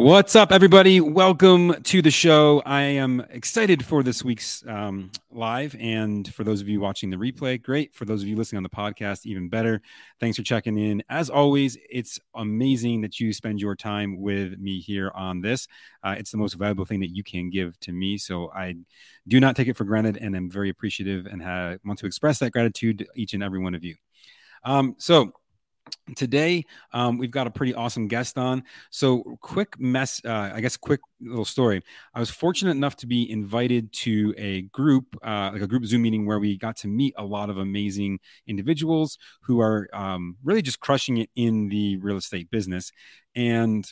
What's up, everybody? Welcome to the show. I am excited for this week's um, live. And for those of you watching the replay, great. For those of you listening on the podcast, even better. Thanks for checking in. As always, it's amazing that you spend your time with me here on this. Uh, it's the most valuable thing that you can give to me. So I do not take it for granted and I'm very appreciative and have, want to express that gratitude to each and every one of you. Um, so, Today, um, we've got a pretty awesome guest on. So, quick mess, uh, I guess, quick little story. I was fortunate enough to be invited to a group, uh, like a group Zoom meeting, where we got to meet a lot of amazing individuals who are um, really just crushing it in the real estate business. And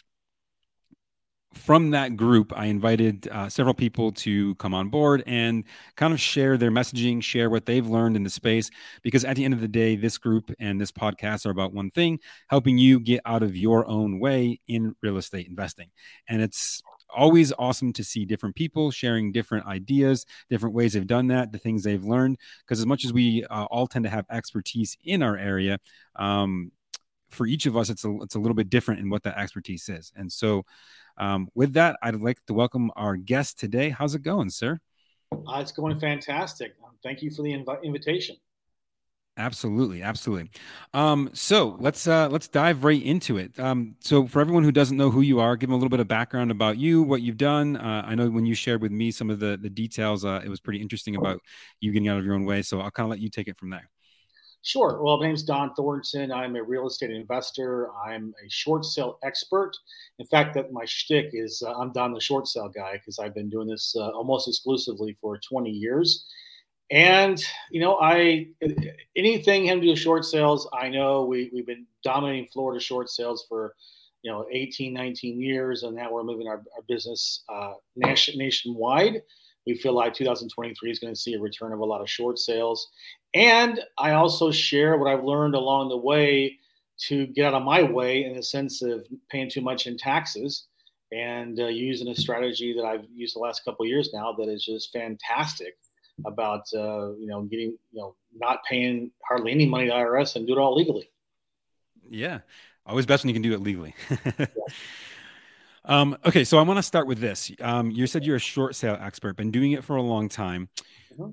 from that group, I invited uh, several people to come on board and kind of share their messaging, share what they've learned in the space. Because at the end of the day, this group and this podcast are about one thing helping you get out of your own way in real estate investing. And it's always awesome to see different people sharing different ideas, different ways they've done that, the things they've learned. Because as much as we uh, all tend to have expertise in our area, um, for each of us, it's a, it's a little bit different in what that expertise is. And so, um, with that, I'd like to welcome our guest today. How's it going, sir? Uh, it's going fantastic. Um, thank you for the inv- invitation. Absolutely, absolutely. Um, so let's uh, let's dive right into it. Um, so for everyone who doesn't know who you are, give them a little bit of background about you, what you've done. Uh, I know when you shared with me some of the the details, uh, it was pretty interesting about you getting out of your own way. So I'll kind of let you take it from there. Sure. Well, my name's Don Thornton. I'm a real estate investor. I'm a short sale expert. In fact, that my shtick is uh, I'm Don the short sale guy because I've been doing this uh, almost exclusively for 20 years. And you know, I anything having to do with short sales, I know we we've been dominating Florida short sales for you know 18, 19 years, and now we're moving our, our business uh, nation, nationwide. We feel like 2023 is going to see a return of a lot of short sales. And I also share what I've learned along the way to get out of my way in the sense of paying too much in taxes and uh, using a strategy that I've used the last couple years now that is just fantastic about uh, you know getting you know not paying hardly any money to IRS and do it all legally. Yeah, always best when you can do it legally. yeah. Um, okay, so I want to start with this. Um, you said you're a short sale expert, been doing it for a long time. Mm-hmm.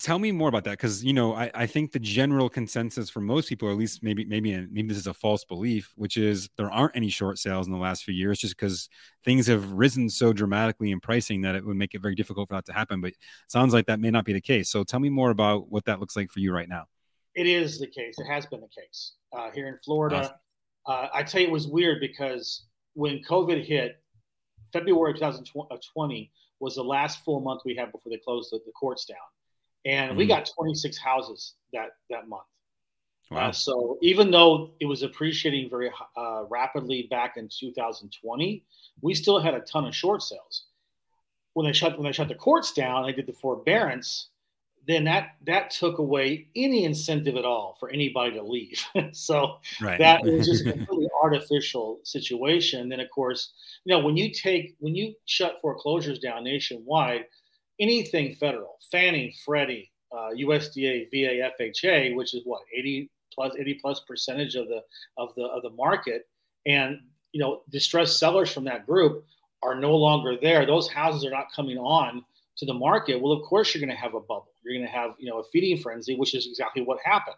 Tell me more about that, because you know I, I think the general consensus for most people, or at least maybe maybe maybe this is a false belief, which is there aren't any short sales in the last few years, just because things have risen so dramatically in pricing that it would make it very difficult for that to happen. But it sounds like that may not be the case. So tell me more about what that looks like for you right now. It is the case. It has been the case uh, here in Florida. Awesome. Uh, I tell you, it was weird because when COVID hit, February 2020 was the last full month we had before they closed the, the courts down, and mm-hmm. we got 26 houses that that month. Wow. Uh, so even though it was appreciating very uh, rapidly back in 2020, we still had a ton of short sales. When they shut when they shut the courts down, they did the forbearance then that that took away any incentive at all for anybody to leave. so right. that was just a completely artificial situation. And then of course, you know, when you take when you shut foreclosures down nationwide, anything federal, Fannie, Freddie, uh, USDA, VA, FHA, which is what 80 plus 80 plus percentage of the of the of the market, and you know, distressed sellers from that group are no longer there. Those houses are not coming on to the market, well, of course, you're going to have a bubble. You're going to have, you know, a feeding frenzy, which is exactly what happened.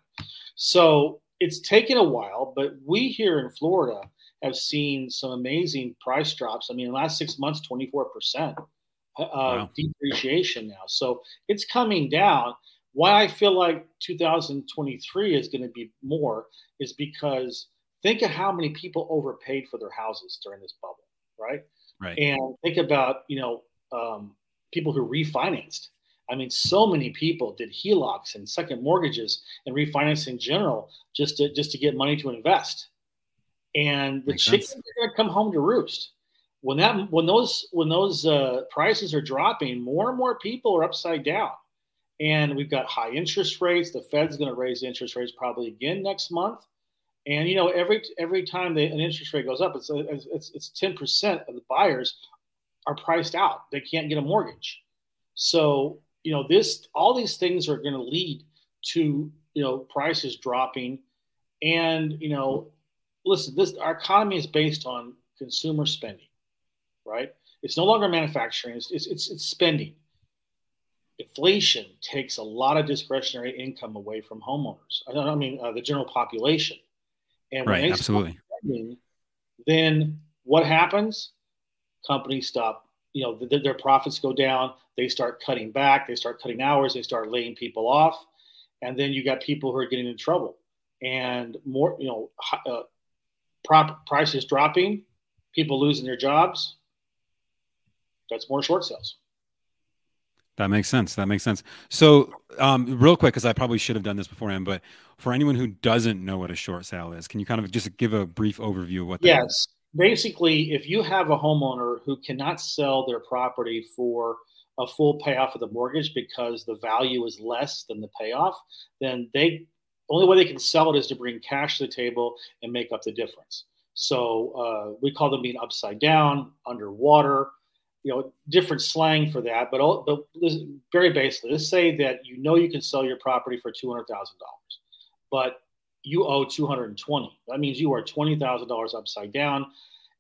So it's taken a while, but we here in Florida have seen some amazing price drops. I mean, last six months, 24% uh, wow. depreciation now. So it's coming down. Why I feel like 2023 is going to be more is because think of how many people overpaid for their houses during this bubble, right? Right. And think about, you know, um, people who refinanced. I mean, so many people did HELOCs and second mortgages and refinance in general just to just to get money to invest. And the Makes chickens sense. are going to come home to roost. When that when those when those uh, prices are dropping, more and more people are upside down. And we've got high interest rates. The Fed's going to raise interest rates probably again next month. And you know, every every time they, an interest rate goes up, it's it's it's ten percent of the buyers are priced out. They can't get a mortgage. So, you know, this all these things are going to lead to, you know, prices dropping and, you know, listen, this our economy is based on consumer spending. Right? It's no longer manufacturing; it's it's, it's, spending. Inflation takes a lot of discretionary income away from homeowners. I don't I mean uh, the general population, and right, absolutely. Spending, then what happens? Companies stop. You know, the, their profits go down. They start cutting back. They start cutting hours. They start laying people off, and then you got people who are getting in trouble and more. You know, uh, prop prices dropping, people losing their jobs. That's more short sales. That makes sense. That makes sense. So, um, real quick, because I probably should have done this beforehand, but for anyone who doesn't know what a short sale is, can you kind of just give a brief overview of what that yes. Is? Basically, if you have a homeowner who cannot sell their property for a full payoff of the mortgage because the value is less than the payoff, then they only way they can sell it is to bring cash to the table and make up the difference. So uh, we call them being upside down, underwater, you know, different slang for that. But, all, but very basically, let's say that you know you can sell your property for two hundred thousand dollars, but you owe two hundred and twenty. That means you are twenty thousand dollars upside down,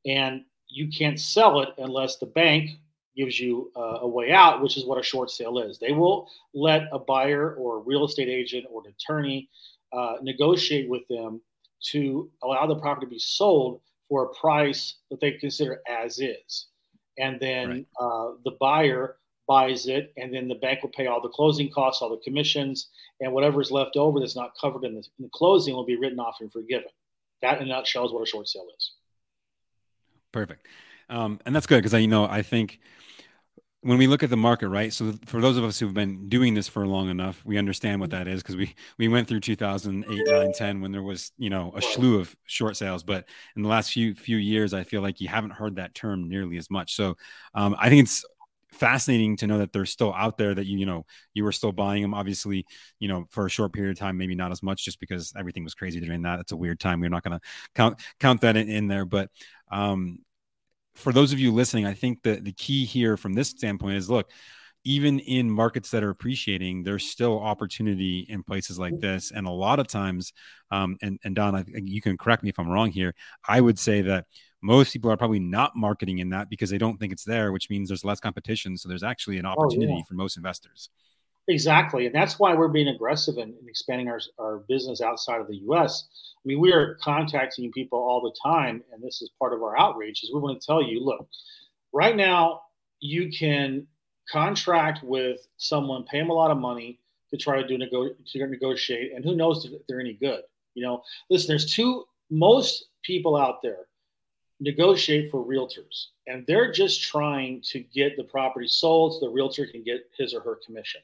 and you can't sell it unless the bank gives you uh, a way out, which is what a short sale is. They will let a buyer or a real estate agent or an attorney uh, negotiate with them to allow the property to be sold for a price that they consider as is. And then right. uh, the buyer buys it, and then the bank will pay all the closing costs, all the commissions, and whatever is left over that's not covered in the, in the closing will be written off and forgiven. That, in a nutshell, is what a short sale is. Perfect. Um, and that's good because I, you know, I think when we look at the market, right? So for those of us who've been doing this for long enough, we understand what that is because we we went through 2008, 9, 10 when there was, you know, a slew of short sales, but in the last few few years I feel like you haven't heard that term nearly as much. So um, I think it's fascinating to know that they're still out there that you you know you were still buying them obviously you know for a short period of time maybe not as much just because everything was crazy during that. It's a weird time. We're not going to count count that in, in there. But um for those of you listening, I think that the key here from this standpoint is look, even in markets that are appreciating, there's still opportunity in places like this. And a lot of times, um, and, and Don, I, you can correct me if I'm wrong here. I would say that most people are probably not marketing in that because they don't think it's there, which means there's less competition. So there's actually an opportunity oh, yeah. for most investors. Exactly. And that's why we're being aggressive in, in, expanding our, our business outside of the US. I mean, we are contacting people all the time, and this is part of our outreach, is we want to tell you, look, right now you can contract with someone, pay them a lot of money to try to do nego- to negotiate, and who knows if they're any good. You know, listen, there's two most people out there negotiate for realtors, and they're just trying to get the property sold so the realtor can get his or her commission.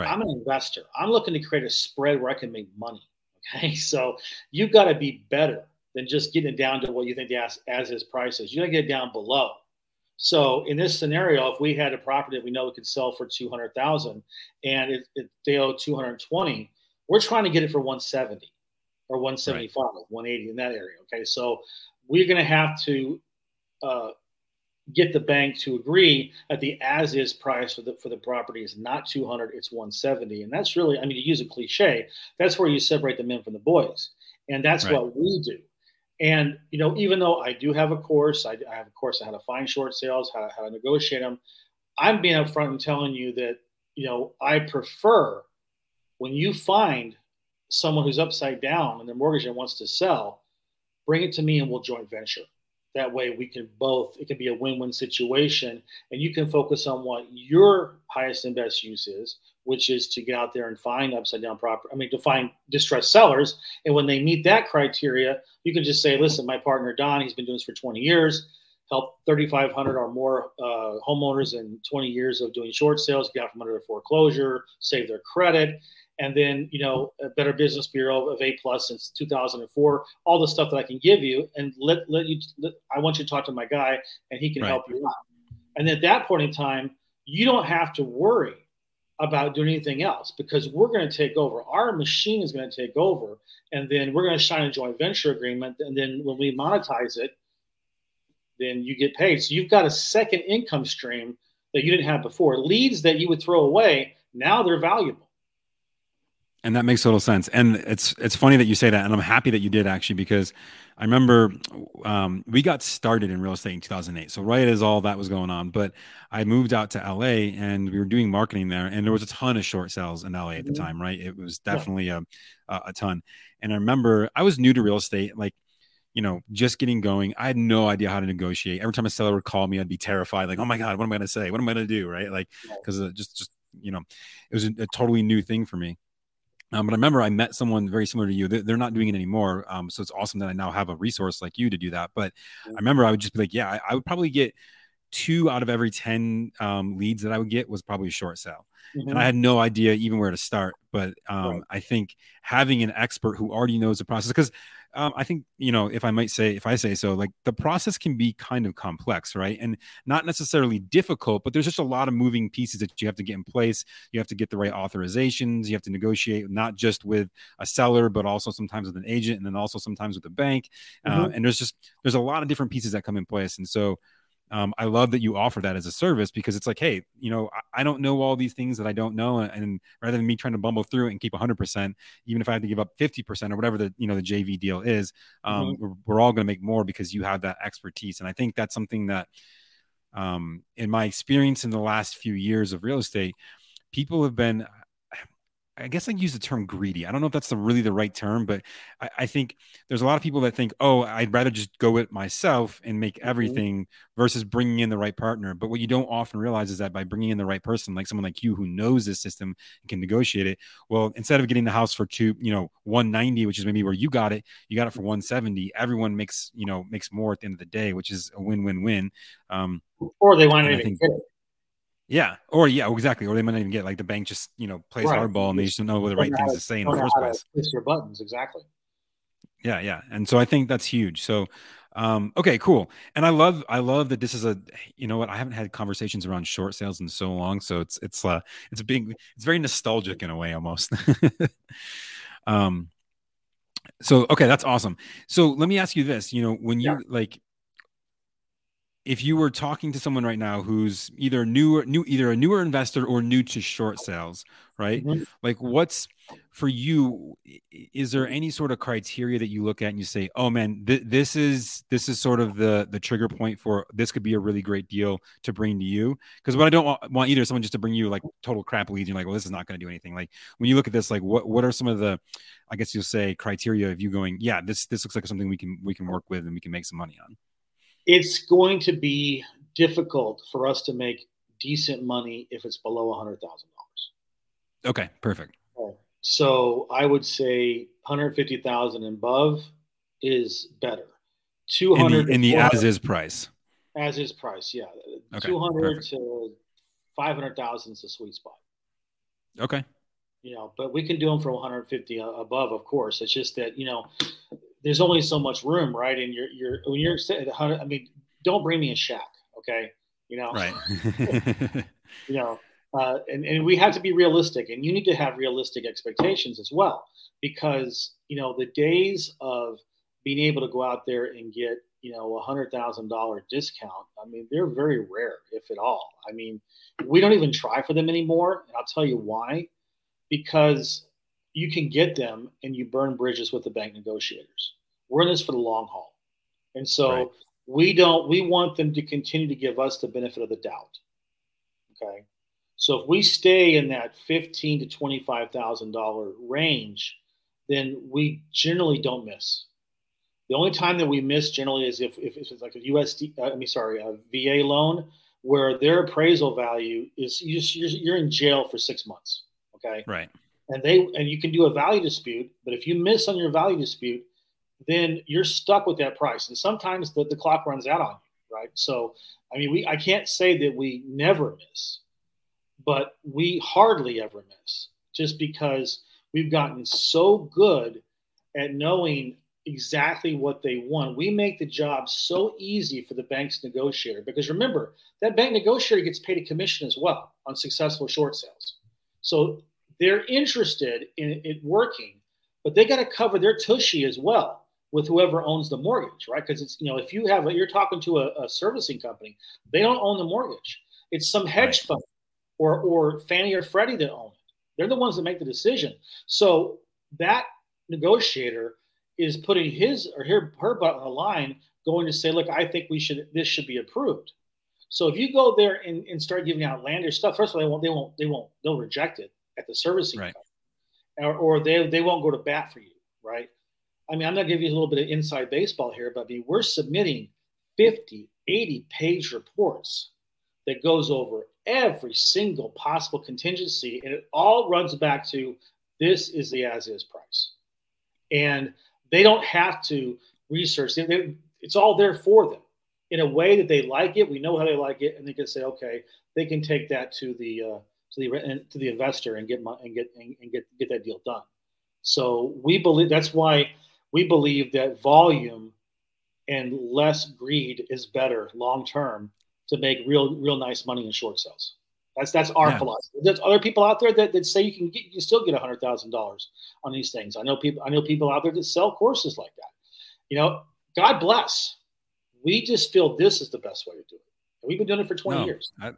Right. I'm an investor. I'm looking to create a spread where I can make money. Okay. So you've got to be better than just getting it down to what you think the as, as is price is. You got to get it down below. So in this scenario, if we had a property that we know we could sell for 200,000 and it, it, they owe 220, we're trying to get it for 170 or 175, right. 180 in that area. Okay. So we're going to have to uh, get the bank to agree that the as is price for the for the property is not 200 it's 170 and that's really i mean to use a cliche that's where you separate the men from the boys. And that's right. what we do. And you know even though i do have a course i, I have a course on how to find short sales how to, how to negotiate them i'm being upfront and telling you that you know i prefer when you find someone who's upside down and their mortgage and wants to sell bring it to me and we'll joint venture that way we can both it can be a win-win situation. And you can focus on what your highest and best use is which is to get out there and find upside down property i mean to find distressed sellers. And when they meet that criteria you can just say listen my partner don he's been doing this for 20 years helped 3500 or more uh, homeowners in 20 years of doing short sales get out from under a foreclosure save their credit and then you know a Better Business Bureau of A plus since 2004. All the stuff that I can give you, and let let you. Let, I want you to talk to my guy, and he can right. help you out. And at that point in time, you don't have to worry about doing anything else because we're going to take over. Our machine is going to take over, and then we're going to sign a joint venture agreement. And then when we monetize it, then you get paid. So you've got a second income stream that you didn't have before. Leads that you would throw away now they're valuable And that makes total sense. And it's it's funny that you say that, and I'm happy that you did actually because I remember um, we got started in real estate in 2008. So right as all that was going on, but I moved out to LA and we were doing marketing there, and there was a ton of short sales in LA at the mm-hmm. time. Right, it was definitely yeah. a a ton. And I remember I was new to real estate, like you know, just getting going. I had no idea how to negotiate. Every time a seller would call me, I'd be terrified, like, oh my God, what am I going to say? What am I going to do? Right. Like, because just, just, you know, it was a, a totally new thing for me. Um, but I remember I met someone very similar to you. They're, not doing it anymore. Um, so it's awesome that I now have a resource like you to do that. But I remember I would just be like, yeah, I, I would probably get two out of every 10 um, leads that I would get was probably a short sale. Mm-hmm. And I had no idea even where to start. But um, right. I think having an expert who already knows the process, because um, I think, you know, if I might say, if I say so, like the process can be kind of complex, right? And not necessarily difficult, but there's just a lot of moving pieces that you have to get in place. You have to get the right authorizations. You have to negotiate not just with a seller, but also sometimes with an agent and then also sometimes with a bank. Mm-hmm. Uh, and there's just, there's a lot of different pieces that come in place. And so, um, I love that you offer that as a service because it's like, hey, you know, I, I, don't know all these things that I don't know, and, and rather than me trying to bumble through it and keep 100%, even if I have to give up 50% or whatever the you know the JV deal is, um, mm-hmm. we're, we're, all going to make more because you have that expertise, and I think that's something that, um, in my experience in the last few years of real estate, people have been I guess I use the term greedy. I don't know if that's the really the right term, but I, I, think there's a lot of people that think, oh, I'd rather just go it myself and make mm-hmm. everything mm-hmm. versus bringing in the right partner. But what you don't often realize is that by bringing in the right person, like someone like you who knows this system and can negotiate it, well, instead of getting the house for two, you know, 190, which is maybe where you got it, you got it for 170. Everyone makes, you know, makes more at the end of the day, which is a win-win-win. Um, or they want to get it yeah, or yeah, exactly. Or they might not even get like the bank just you know plays right. hardball and they just don't know what the right things to, to say in the first place. Push your buttons exactly. Yeah, yeah, and so I think that's huge. So, um, okay, cool. And I love, I love that this is a, you know what, I haven't had conversations around short sales in so long, so it's it's uh it's being it's very nostalgic in a way almost. um, so okay, that's awesome. So let me ask you this. You know, when you yeah. like if you were talking to someone right now who's either new new either a newer investor or new to short sales right? Mm-hmm. like what's for you is there any sort of criteria that you look at and you say oh man th- this is this is sort of the the trigger point for this could be a really great deal to bring to you? Because what i don't want, want either someone just to bring you like total crap leads you're like well this is not going to do anything. Like when you look at this like what what are some of the i guess you'll say criteria of you going yeah this this looks like something we can we can work with and we can make some money on it's going to be difficult for us to make decent money if it's below a hundred thousand dollars. Okay, perfect. So I would say 150,000 and above is better. 200 in the, in the as is price. As is price, yeah. Okay, 200 perfect. to 500,000 is a sweet spot. Okay. You know, but we can do them for 150 above, of course. It's just that, you know, there's only so much room, right? And you're you're when you're sitting at hundred. I mean, don't bring me a shack, okay? You know, right? you know, uh, and and we have to be realistic, and you need to have realistic expectations as well, because you know the days of being able to go out there and get you know a hundred thousand dollar discount. I mean, they're very rare, if at all. I mean, we don't even try for them anymore, and I'll tell you why. Because you can get them and you burn bridges with the bank negotiators. We're in this for the long haul. And so right. we don't we want them to continue to give us the benefit of the doubt. Okay. So if we stay in that fifteen to twenty-five thousand dollar range, then we generally don't miss. The only time that we miss generally is if, if it's like a USD, uh, I mean, sorry, a VA loan where their appraisal value is you're, you're in jail for six months. Okay. Right and they and you can do a value dispute but if you miss on your value dispute then you're stuck with that price and sometimes the, the clock runs out on you right so i mean we i can't say that we never miss but we hardly ever miss just because we've gotten so good at knowing exactly what they want. We make the job so easy for the bank's negotiator because remember, that bank negotiator gets paid a commission as well on successful short sales. So they're interested in it working, but they got to cover their tushy as well with whoever owns the mortgage, right? Because it's you know if you have a, you're talking to a, a, servicing company, they don't own the mortgage. It's some hedge right. fund or or Fannie or Freddie that own it. They're the ones that make the decision. So that negotiator is putting his or her, her butt on the line, going to say, look, I think we should this should be approved. So if you go there and, and start giving outlandish stuff, first of all, they won't, they won't, they won't, they'll reject it at the servicing, right. or, or they they won't go to bat for you, right? I mean, I'm not giving you a little bit of inside baseball here, but I mean, we're submitting 50, 80 page reports that goes over every single possible contingency, and it all runs back to this is the as is price. And they don't have to research, they, it's all there for them in a way that they like it. We know how they like it, and they can say, okay, they can take that to the uh, to the to the investor and get and get and get get that deal done. So we believe that's why we believe that volume and less greed is better long term to make real real nice money in short sales. That's that's our yeah. philosophy. There's other people out there that, that say you can get you can still get hundred thousand dollars on these things. I know people I know people out there that sell courses like that. You know, God bless. We just feel this is the best way to do it. And we've been doing it for 20 no, years. I,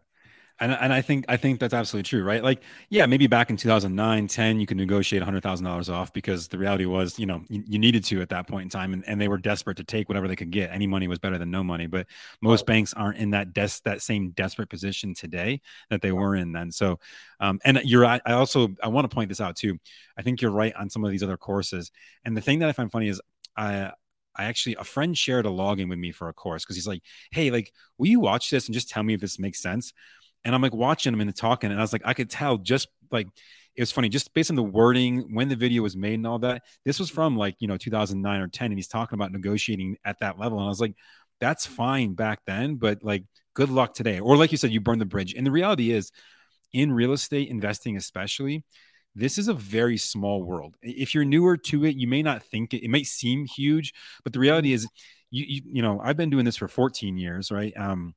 and, and I think I think that's absolutely true, right? Like, yeah, maybe back in 2009, 10, you could negotiate $100,000 off because the reality was, you know, you, you, needed to at that point in time, and, and they were desperate to take whatever they could get. Any money was better than no money, but most banks aren't in that des- that same desperate position today that they were in then. So, um, and you're, I, I also I want to point this out too. I think you're right on some of these other courses, and the thing that I find funny is I I actually a friend shared a login with me for a course because he's like, "Hey, like, will you watch this and just tell me if this makes sense?" And I'm like watching him and talking, and I was like, I could tell just like it was funny, just based on the wording when the video was made and all that. This was from like you know 2009 or 10, and he's talking about negotiating at that level, and I was like, that's fine back then, but like, good luck today. Or like you said, you burn the bridge. And the reality is, in real estate investing, especially, this is a very small world. If you're newer to it, you may not think it, it might seem huge, but the reality is, you, you, you know, I've been doing this for 14 years, right? Um,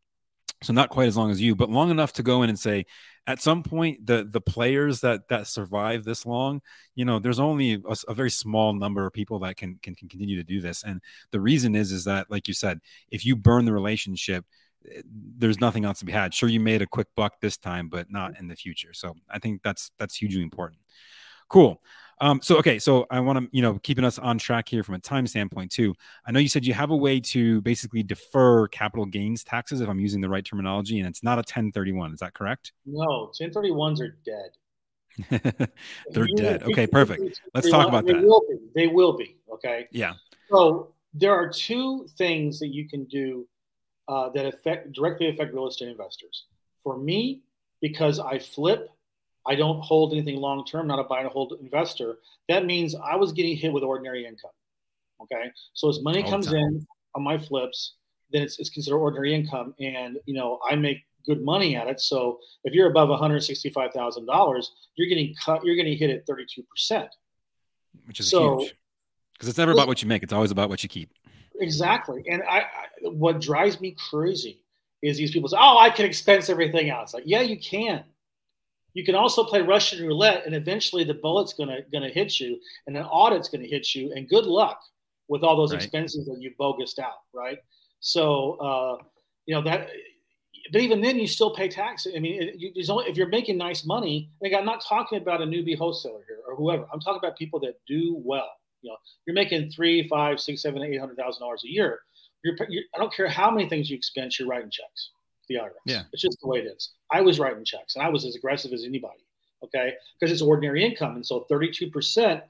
so not quite as long as you, but long enough to go in and say, at some point, the the players that that survive this long, you know, there's only a, a, very small number of people that can, can can continue to do this, and the reason is is that, like you said, if you burn the relationship, eh, there's nothing else to be had. Sure, you made a quick buck this time, but not in the future. So I think that's that's hugely important. Cool. Um, so okay, so I want to, you know, keeping us on track here from a time standpoint too. I know you said you have a way to basically defer capital gains taxes, if I'm using the right terminology, and it's not a 1031. Is that correct? No, 1031s are dead. They're you, dead. Okay, perfect. Let's talk about they that. Will be. They will be. Okay. Yeah. So there are two things that you can do uh, that affect directly affect real estate investors. For me, because I flip I don't hold anything long term, not a buy and hold investor. That means I was getting hit with ordinary income. Okay. So as money All comes in on my flips, then it's, it's considered ordinary income. And, you know, I make good money at it. So if you're above $165,000, you're getting cut, you're getting hit at 32%. Which is so, huge. Because it's never about what you make, it's always about what you keep. Exactly. And I, I what drives me crazy is these people say, oh, I can expense everything out. It's like, yeah, you can you can also play Russian roulette, and eventually the bullet's gonna gonna hit you, and an audit's gonna hit you, and good luck with all those right. expenses that you bogused out, right? So, uh, you know that. But even then, you still pay tax. I mean, it, you, only, if you're making nice money, like I'm not talking about a newbie wholesaler here or whoever. I'm talking about people that do well. You know, you're making three, five, six, seven, eight hundred thousand dollars a year. You're, you're, I don't care how many things you expense, you're writing checks the IRS. Yeah. It's just the way it is. I was writing checks and I was as aggressive as anybody. Okay. Because it's ordinary income. And so 32%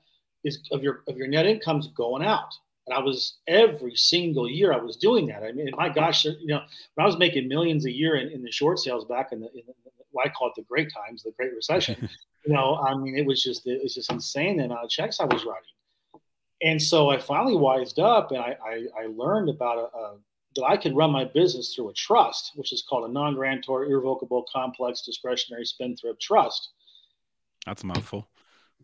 is of your of your net income's going out. And I was every single year I was doing that. I mean, my gosh, you know, when I was making millions a year in, in the short sales back in the, in the I call it the great times, the Great Recession. you know, I mean, it was just it was just insane the amount of checks I was writing. And so I finally wised up and I I, I learned about a, a that I could run my business through a trust, which is called a non-grantor, irrevocable, complex, discretionary spendthrift trust. That's a mouthful.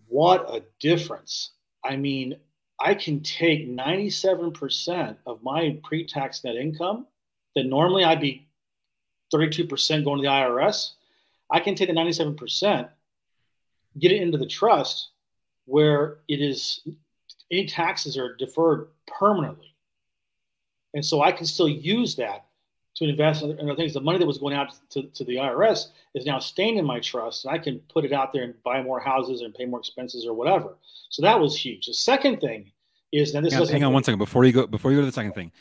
What a difference! I mean, I can take 97% of my pre-tax net income that normally I'd be 32% going to the IRS. I can take the 97%, get it into the trust where it is any taxes are deferred permanently and so I can still use that to invest in other things. The money that was going out to, to the IRS is now staying in my trust, and I can put it out there and buy more houses and pay more expenses or whatever. So that was huge. The second thing is now this. Hang on, hang on one second before you go. Before you go to the second thing,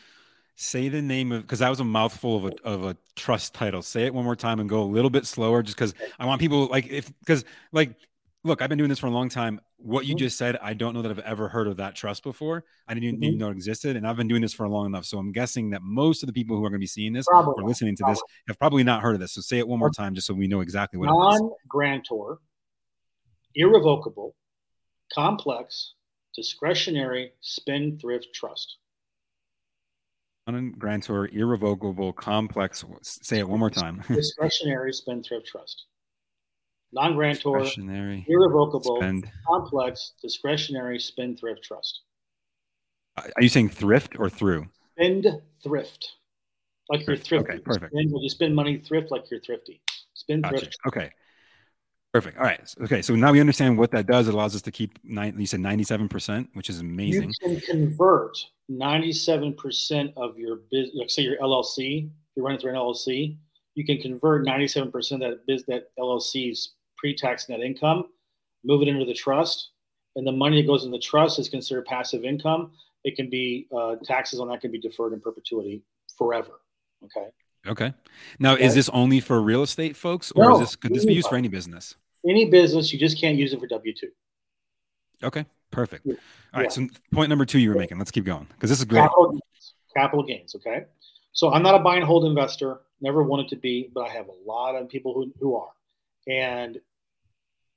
say the name of because that was a mouthful of a of a trust title. Say it one more time and go a little bit slower, just because I want people like if because like look, I've been doing this for a long time. What you mm-hmm. just said, I don't know that I've ever heard of that trust before. I didn't mm-hmm. even know it existed, and I've been doing this for long enough. So I'm guessing that most of the people who are going to be seeing this probably, or listening to probably. this have probably not heard of this. So say it one more time, just so we know exactly what non-grantor, irrevocable, complex, discretionary spendthrift trust. Non-grantor, irrevocable, complex. Say it one more time. discretionary spendthrift trust non-grantor, irrevocable, spend. complex, discretionary spendthrift trust. Are you saying thrift or through? Spend thrift, like you're thrifty. Okay, perfect. Spend, you spend money thrift like you're thrifty. Spend gotcha. thrift. Okay. Perfect. All right. Okay. So now we understand what that does. It allows us to keep nine, you said 97%, which is amazing. You can convert 97% of your business, like say your LLC, you're running through an LLC, you can convert 97% of that, biz, that LLC's pre-tax net income, move it into the trust, and the money that goes in the trust is considered passive income. It can be uh, taxes on that can be deferred in perpetuity forever. Okay. Okay. Now, okay. is this only for real estate folks, or no, is this could this be used for any business? Any business, you just can't use it for W two. Okay. Perfect. Yeah. All right. So point number two you were making. Let's keep going because this is great. Capital gains. Capital gains. Okay. So I'm not a buy and hold investor. Never wanted to be, but I have a lot of people who, who are. And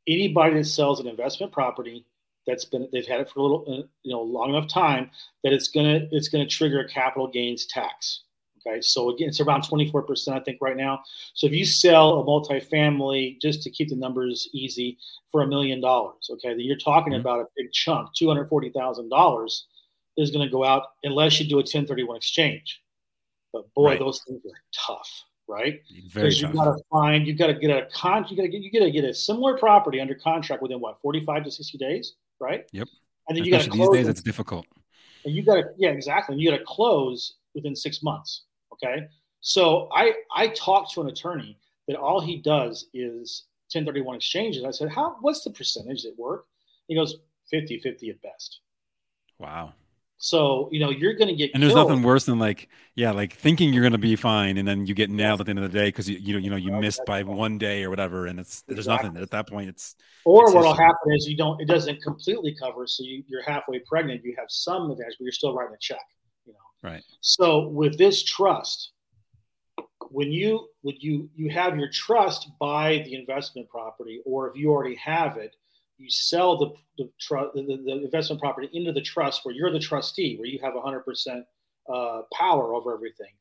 anybody that sells an investment property that's been they've had it for a little uh, you know long enough time that it's gonna it's gonna trigger a capital gains tax. Okay, so again, it's around 24% I think right now. So if you sell a multifamily, just to keep the numbers easy, for a million dollars, okay, then you're talking mm-hmm. about a big chunk, $240,000 is going to go out unless you do a 1031 exchange. But boy, right. those things are tough right? Because you got to find, you got to get a con, you got to get, you got to get a similar property under contract within what, 45 to 60 days, right? Yep. And then Especially you got to close. These days, it's difficult. And you got to, yeah, exactly. And you got to close within six months. Okay. So I, I talked to an attorney that all he does is 1031 exchanges. I said, how, what's the percentage that work? He goes 50, 50 at best. Wow. So you know you're going to get. And there's nothing worse than like yeah, like thinking you're going to be fine, and then you get nailed at the end of the day because you you know you know you missed by one day or whatever, and it's there's exactly. nothing at that point. It's or it's what'll happen is you don't it doesn't completely cover, so you, you're halfway pregnant. You have some advantage, but you're still writing a check. You know. Right. So with this trust, when you when you you have your trust buy the investment property, or if you already have it, you sell the the, tr- the, the, investment property into the trust where you're the trustee, where you have 100% uh, power over everything.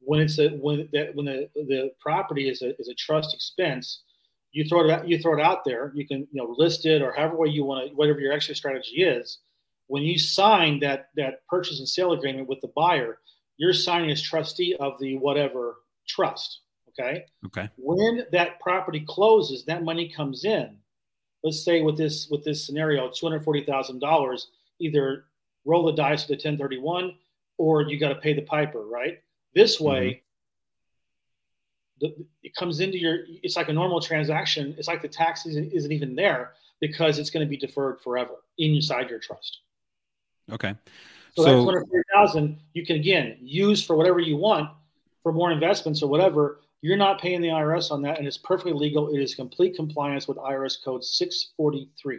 When it's a when that when the, the property is a is a trust expense, you throw it out you throw it out there. You can you know list it or however way you want to whatever your exit strategy is. When you sign that that purchase and sale agreement with the buyer, you're signing as trustee of the whatever trust. Okay. Okay. When that property closes, that money comes in let's say with this with this scenario, two hundred forty thousand dollars, either roll the dice with the ten thirty one, or you got to pay the piper, right? This way, mm-hmm. the, it comes into your. It's like a normal transaction. It's like the tax isn't, isn't even there because it's going to be deferred forever inside your trust. Okay. So, so that two hundred forty thousand you can again use for whatever you want for more investments or whatever you're not paying the IRS on that, and it's perfectly legal. It is complete compliance with IRS code 643.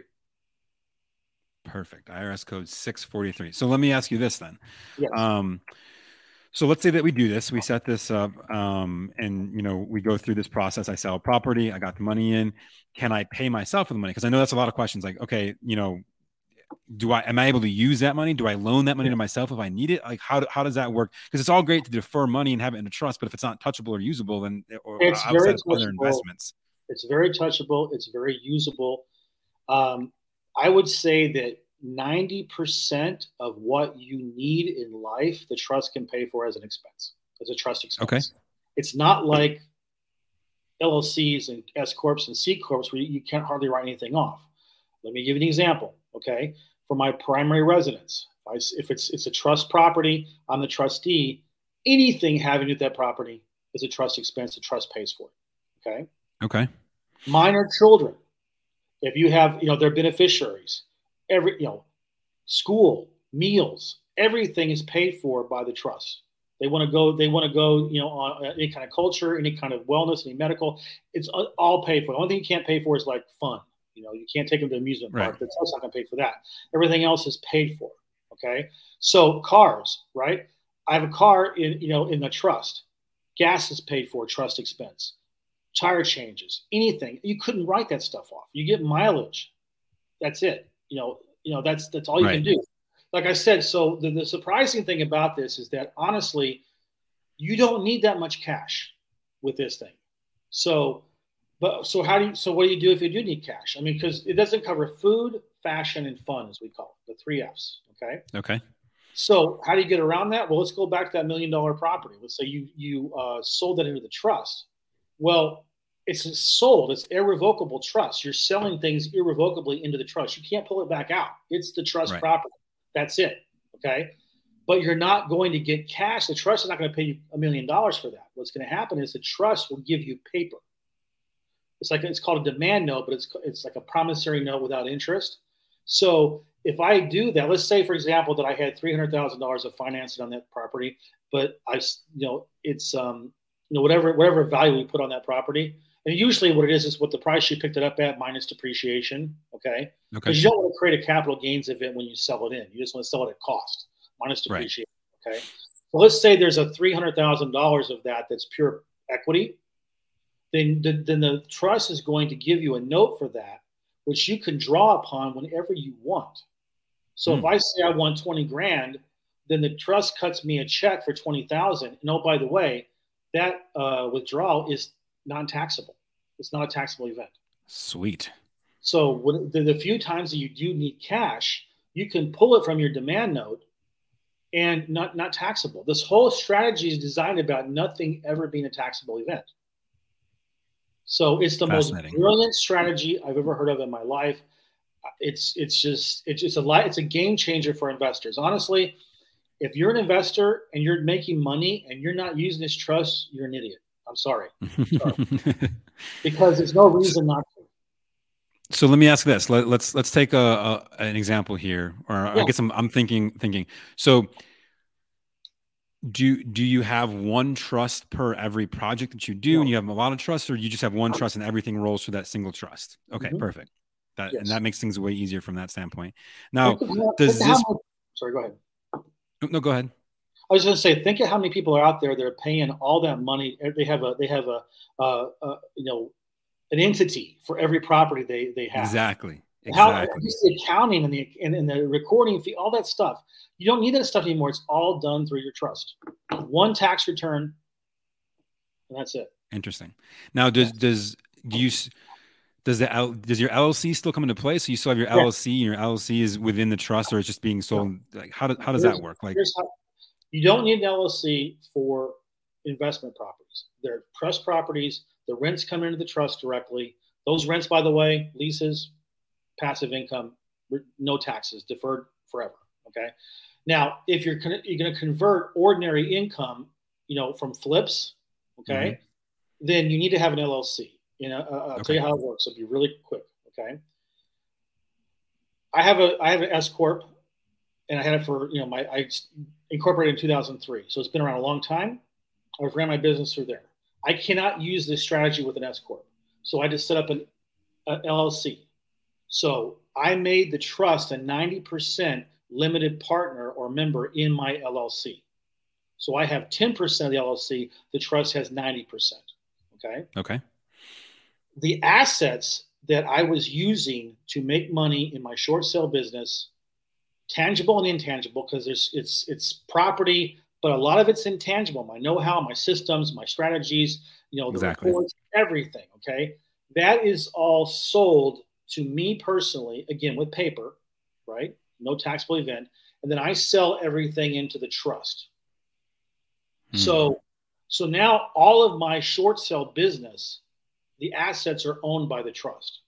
Perfect. IRS code 643. So let me ask you this then. Yes. Um, so let's say that we do this, we set this up, um, and you know we go through this process. I sell a property, I got the money in. Can I pay myself for the money? Because I know that's a lot of questions. Like, okay, you know, do I am I able to use that money? Do I loan that money to myself if I need it? Like how, how does that work? Because it's all great to defer money and have it in a trust, but if it's not touchable or usable, then or it's very other investments, it's very touchable. It's very usable. Um, I would say that ninety percent of what you need in life, the trust can pay for as an expense, as a trust expense. Okay. It's not like LLCs and S corps and C corps where you can't hardly write anything off. Let me give you an example. Okay, for my primary residence, if it's it's a trust property, I'm the trustee. anything having to do with that property is a trust expense. The trust pays for it. Okay. Okay. Minor children, if you have, you know, they're beneficiaries. Every, you know, school, meals, everything is paid for by the trust. They want to go. They want to go. You know, on uh, any kind of culture, any kind of wellness, any medical. It's uh, all paid for. The only thing you can't pay for is like fun. You know, you can't take them to amusement park. Right. The not going to pay for that. Everything else is paid for. Okay. So cars, right? I have a car in you know in the trust. Gas is paid for, trust expense. Tire changes, anything. You couldn't write that stuff off. You get mileage. That's it. You know, you know that's that's all you right. can do like I said, so the, the surprising thing about this is that honestly, you don't need that much cash with this thing. So, but so how do you, so what do you do if you do need cash? I mean, because it doesn't cover food, fashion, and fun, as we call it, the three F's. Okay. Okay. So how do you get around that? Well, let's go back to that million dollar property. Let's say you you uh, sold that into the trust. Well, it's a sold. It's irrevocable trust. You're selling things irrevocably into the trust. You can't pull it back out. It's the trust right. property. That's it. Okay. But you're not going to get cash. The trust is not going to pay you a million dollars for that. What's going to happen is the trust will give you paper. It's like it's called a demand note, but it's it's like a promissory note without interest. So if I do that, let's say for example that I had three hundred thousand dollars of financing on that property, but I you know it's um you know whatever whatever value we put on that property, and usually what it is is what the price you picked it up at minus depreciation. Okay. Okay. Because you don't want to create a capital gains event when you sell it in. You just want to sell it at cost minus depreciation. Right. Okay. So let's say there's a three hundred thousand dollars of that that's pure equity. Then the, then the trust is going to give you a note for that, which you can draw upon whenever you want. So if hmm. I say I want twenty grand, then the trust cuts me a check for twenty thousand. And oh, by the way, that uh, withdrawal is non-taxable. It's not a taxable event. Sweet. So when, the, the few times that you do need cash, you can pull it from your demand note and not not taxable. This whole strategy is designed about nothing ever being a taxable event. So it's the most brilliant strategy I've ever heard of in my life. It's it's just it's just a it's a game changer for investors. Honestly, if you're an investor and you're making money and you're not using this trust, you're an idiot. I'm sorry. sorry. because there's no reason not to. So let me ask this. Let, us let's, let's take a, a, an example here, or yeah. I guess I'm, I'm thinking thinking. So do do you have one trust per every project that you do, and you have a lot of trusts, or you just have one trust and everything rolls through that single trust? Okay, mm-hmm. perfect. That yes. and that makes things way easier from that standpoint. Now, does this? Sorry, go ahead. No, go ahead. I was going to say, think of how many people are out there that are paying all that money. They have a, they have a, uh, uh, you know, an entity for every property they they have. Exactly. Exactly. How the accounting and the and, and the recording fee, all that stuff. You don't need that stuff anymore. It's all done through your trust. One tax return, and that's it. Interesting. Now, does does do you does the does your LLC still come into play? So you still have your LLC, and your LLC is within the trust, or it's just being sold? Like how does how does here's, that work? Like how, you don't need an LLC for investment properties. They're trust properties. The rents come into the trust directly. Those rents, by the way, leases, passive income, no taxes, deferred forever. Okay. Now, if you're you're going to convert ordinary income, you know, from flips, okay, mm-hmm. then you need to have an LLC. You know, uh, I'll okay. tell you how it works. It'll be really quick. Okay. I have a I have an S corp, and I had it for you know my I incorporated in 2003. So it's been around a long time. I've ran my business through there. I cannot use this strategy with an S corp. So I just set up an LLC. So I made the trust a 90% limited partner or member in my LLC. So I have 10% of the LLC. The trust has 90%. Okay. Okay. The assets that I was using to make money in my short sale business tangible and intangible because there's it's it's property, but a lot of it's intangible. My know-how, my systems, my strategies, you know, the exactly. reports, everything. Okay, that is all sold to me personally, again with paper, right? No taxable event, and then I sell everything into the trust. Hmm. So, so now all of my short sale business, the assets are owned by the trust.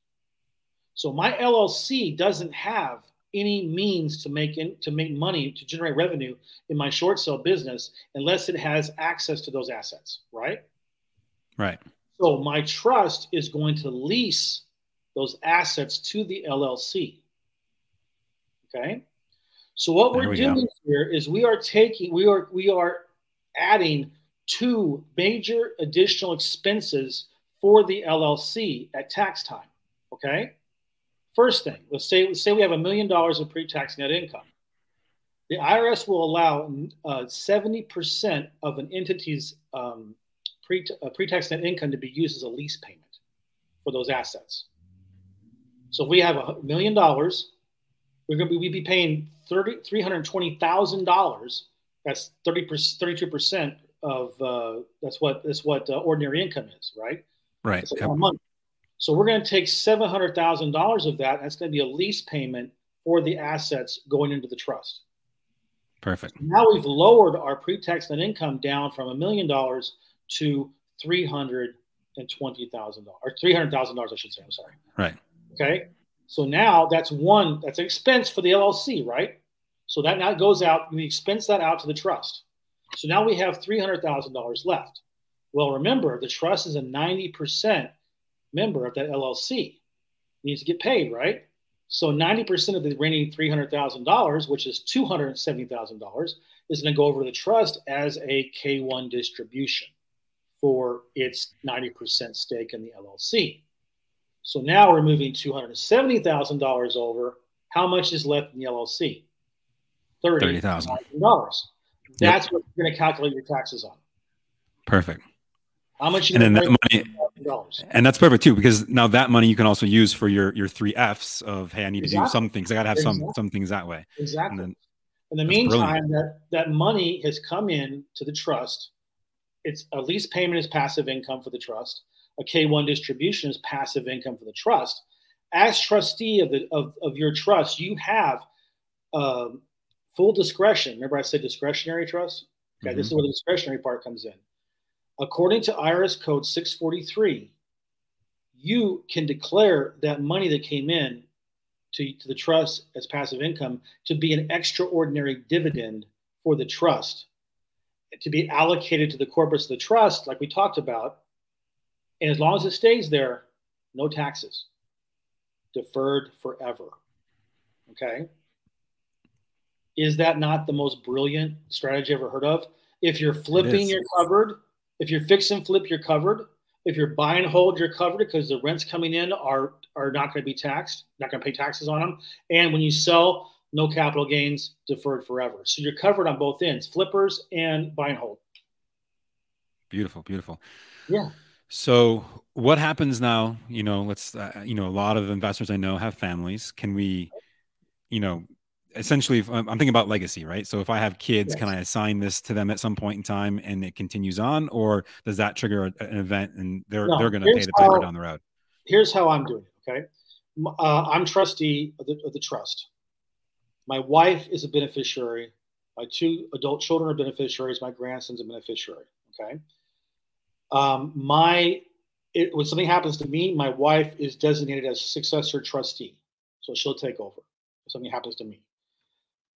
So my LLC doesn't have any means to make in, to make money to generate revenue in my short sale business unless it has access to those assets, right? Right. So my trust is going to lease those assets to the LLC. Okay. So what we're we doing go. here is we are taking we are we are adding two major additional expenses for the LLC at tax time. Okay. First thing, let's say let's say we have a million dollars of pre-tax net income. The IRS will allow uh, seventy uh, percent of an entity's um, pre- uh, pre-tax net income to be used as a lease payment for those assets. So if we have a million dollars, we're going to be, we'd be paying thirty three hundred twenty thousand dollars. That's thirty thirty two percent of uh, that's what that's what uh, ordinary income is, right? Right. It's yep. So we're going to take seven hundred thousand dollars of that. That's going to be a lease payment for the assets going into the trust. Perfect. Now we've lowered our pre-tax net income down from a million dollars to three hundred and twenty thousand dollars, or three hundred thousand dollars, I should say. I'm sorry. Right. Okay. So now that's one. That's an expense for the LLC, right? So that now goes out. We expense that out to the trust. So now we have three hundred thousand dollars left. Well, remember the trust is a ninety percent member of that LLC. Needs to get paid, right? So 90% of the remaining $300,000, which is $270,000, is going to go over to the trust as a K1 distribution for its 90% stake in the LLC. So now we're moving $270,000 over. How much is left in the LLC? $30,000. $30, That's yep. what you're going to calculate your taxes on. Perfect. How much? and then that money, and that's perfect too, because now that money you can also use for your your three Fs of hey, I need exactly. to do some things. I got to have exactly. some some things that way. Exactly. Then, in the meantime, that that money has come in to the trust. It's a lease payment is passive income for the trust. A K1 distribution is passive income for the trust. As trustee of the of, of your trust, you have um, full discretion. Remember, I said discretionary trust. Okay, mm-hmm. this is where the discretionary part comes in according to IRS Code 643, you can declare that money that came in to, to the trust as passive income to be an extraordinary dividend for the trust, to be allocated to the corpus of the trust, like we talked about. And as long as it stays there, no taxes, deferred forever. Okay. Is that not the most brilliant strategy ever heard of? If you're flipping, you're covered. If you're fix and flip, you're covered. If you're buy and hold, you're covered because the rents coming in are are not going to be taxed, not going to pay taxes on them. And when you sell, no capital gains, deferred forever. So you're covered on both ends, flippers and buy and hold. Beautiful, beautiful. Yeah. So what happens now? You know, let's uh, you know a lot of investors I know have families. Can we, you know, essentially i'm thinking about legacy right? So if i have kids yes. can i assign this to them at some point in time and it continues on? Or does that trigger an event and they're no, they're going to pay the piper down the road? Here's how i'm doing it okay uh, i'm trustee of the, of the trust. My wife is a beneficiary. My two adult children are beneficiaries. My grandson's a beneficiary okay um, my it, when something happens to me my wife is designated as successor trustee so she'll take over if something happens to me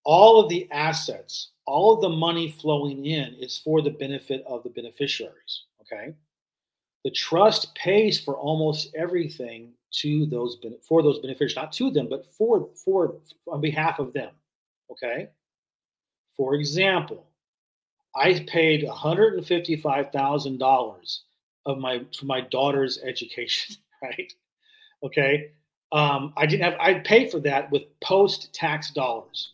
all of the assets, all of the money flowing in is for the benefit of the beneficiaries. Okay. The trust pays for almost everything to those for those beneficiaries, not to them, but for for on behalf of them. Okay. For example, I paid $155,000 of my for my daughter's education, right? Okay. Um, I didn't have I paid for that with post tax dollars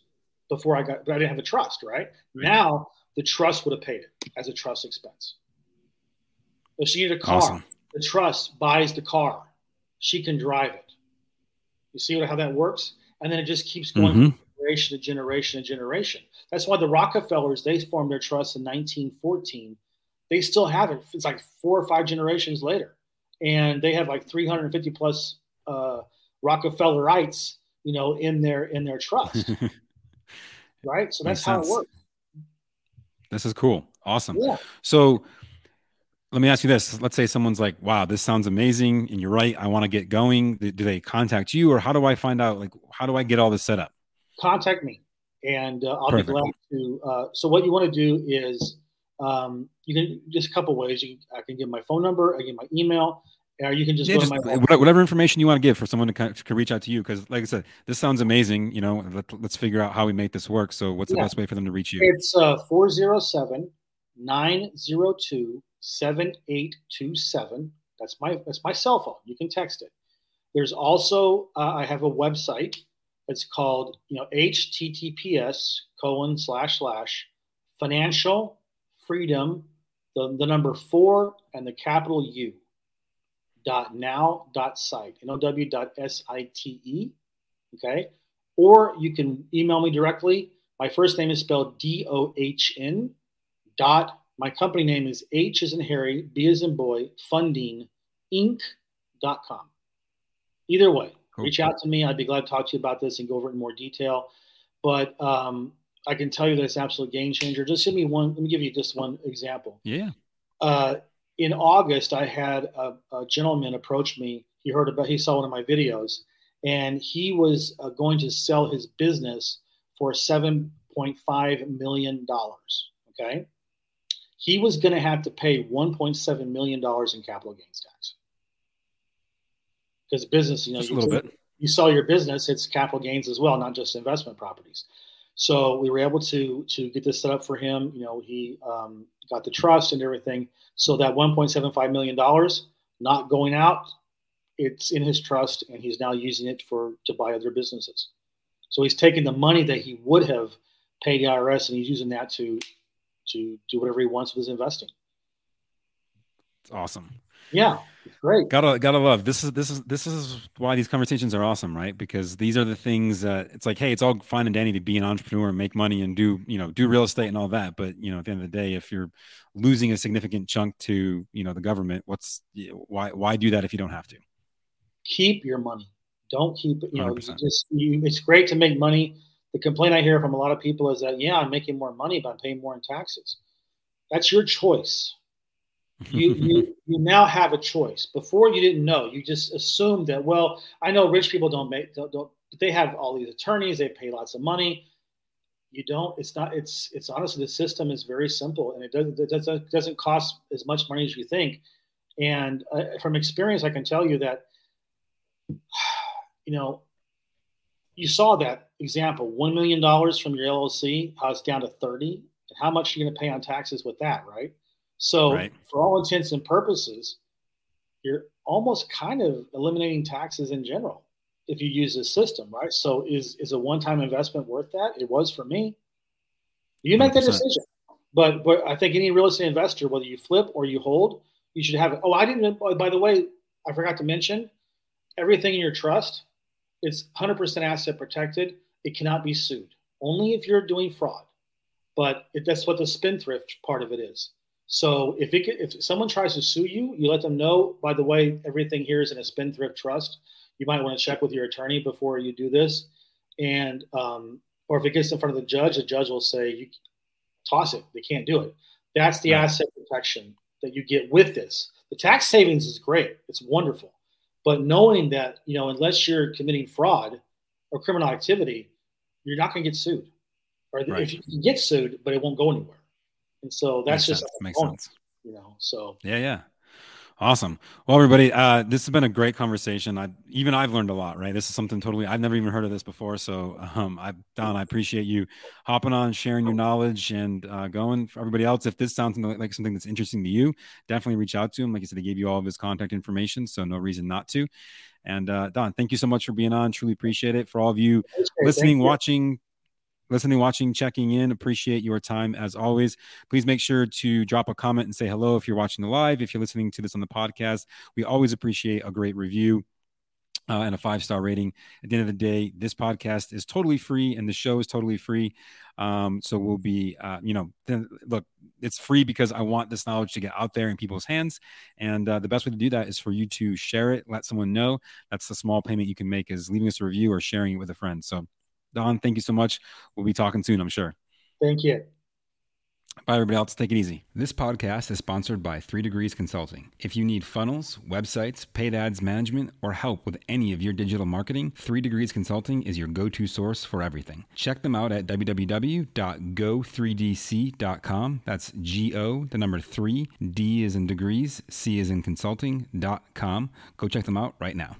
before I got, but I didn't have a trust, right? right? Now the trust would have paid it as a trust expense. If she needed a car, awesome. the trust buys the car. She can drive it. You see how that works? And then it just keeps going mm-hmm. Generation to generation to generation. That's why the Rockefellers, they formed their trust in 1914. They still have it. It's like four or five generations later. And they have like 350 plus uh, Rockefellerites, you know, in their in their trust. right? So that's how it works. This is cool. Awesome. Yeah. So let me ask you this. Let's say someone's like, wow, this sounds amazing. And you're right. I want to get going. Do they contact you or how do I find out? Like, how do I get all this set up? Contact me, and uh, I'll Perfect. be glad to. Uh, so what you want to do is um, you can just a couple ways. You, I can give my phone number, I give my email, or you can just, yeah, just whatever information you want to give for someone to, kind of, to reach out to you. Because, like I said, this sounds amazing. You know, let, us figure out how we make this work. So, what's yeah. the best way for them to reach you? It's uh, 407 902 7827. That's my that's my cell phone. You can text it. There's also uh, I have a website. It's called you know https colon slash slash financial freedom the, the number four and the capital U dot now dot site now dot s i t e okay or you can email me directly. My first name is spelled D O H N dot my company name is H is in Harry, B is in boy, funding inc.com. Either way, cool. reach out to me. I'd be glad to talk to you about this and go over it in more detail. But um, I can tell you that it's an absolute game changer. Just give me one, let me give you just one example. Yeah. Uh, in August, I had a, a, gentleman approach me. He heard about, he saw one of my videos, and he was uh, going to sell his business for $7.5 million. Okay he was going to have to pay $1.7 million in capital gains tax. Because business, you know, just you, a little bit. you sell your business, it's capital gains as well, not just investment properties. So we were able to to get this set up for him. You know, he um, got the trust and everything. So that 1.75 million dollars not going out, it's in his trust, and he's now using it for to buy other businesses. So he's taking the money that he would have paid the IRS, and he's using that to to do whatever he wants with his investing. It's awesome. Yeah, great. Gotta gotta love this is this is this is why these conversations are awesome, right? Because these are the things that it's like, hey, it's all fine and dandy to be an entrepreneur and make money and do you know do real estate and all that, but you know at the end of the day, if you're losing a significant chunk to you know the government, what's why why do that if you don't have to? Keep your money. Don't keep it. You know, just you, it's great to make money the complaint I hear from a lot of people is that, yeah, I'm making more money, but I'm paying more in taxes. That's your choice. You, you, you now have a choice. Before you didn't know, you just assumed that, well, I know rich people don't make, don't, don't they have all these attorneys, they pay lots of money. You don't, it's not, it's, it's honestly, the system is very simple and it doesn't, it doesn't, doesn't cost as much money as you think. And uh, from experience, I can tell you that, you know, you saw that example $1 million from your LLC, how it's down to 30. And how much you're going to pay on taxes with that, right? So, right. for all intents and purposes, you're almost kind of eliminating taxes in general if you use this system, right? So, is, is a one time investment worth that? It was for me. You make 100%. that decision. But, but I think any real estate investor, whether you flip or you hold, you should have it. Oh, I didn't, oh, by the way, I forgot to mention everything in your trust it's 100% asset protected. It cannot be sued. Only if you're doing fraud. But it, that's what the spendthrift part of it is. So if it could, if someone tries to sue you, you let them know. By the way, everything here is in a spendthrift trust. You might want to check with your attorney before you do this, and um, or if it gets in front of the judge, the judge will say you toss it. They can't do it. That's the right. asset protection that you get with this. The tax savings is great. It's wonderful. But knowing that, you know, unless you're committing fraud or criminal activity, you're not going to get sued. Or right. if you can get sued, but it won't go anywhere. And so that's Makes just sense. makes sense. You know, so yeah, yeah. Awesome. Well, everybody, uh, this has been a great conversation. I even I've learned a lot. Right, this is something totally I've never even heard of this before. So, um, I Dohn, I appreciate you hopping on, sharing your knowledge, and uh, going. For everybody else, if this sounds like something that's interesting to you, definitely reach out to him. Like I said, he gave you all of his contact information, so no reason not to. And uh, Dohn, thank you so much for being on. Truly appreciate it. For all of you listening, watching, listening, watching, checking in. Appreciate your time as always. Please make sure to drop a comment and say hello if you're watching the live. If you're listening to this on the podcast, we always appreciate a great review. Uh, and a five star rating. At the end of the day, this podcast is totally free and the show is totally free. Um, so we'll be, uh, you know, then, look, it's free because I want this knowledge to get out there in people's hands. And uh, the best way to do that is for you to share it, let someone know. That's the small payment you can make is leaving us a review or sharing it with a friend. So Dohn, thank you so much. We'll be talking soon, I'm sure. Thank you. Bye, everybody else. Take it easy. This podcast is sponsored by Three Degrees Consulting. If you need funnels, websites, paid ads management, or help with any of your digital marketing, Three Degrees Consulting is your go to source for everything. Check them out at www.go3dc.com. That's G O, the number three, D is in degrees, C is in consulting.com. Go check them out right now.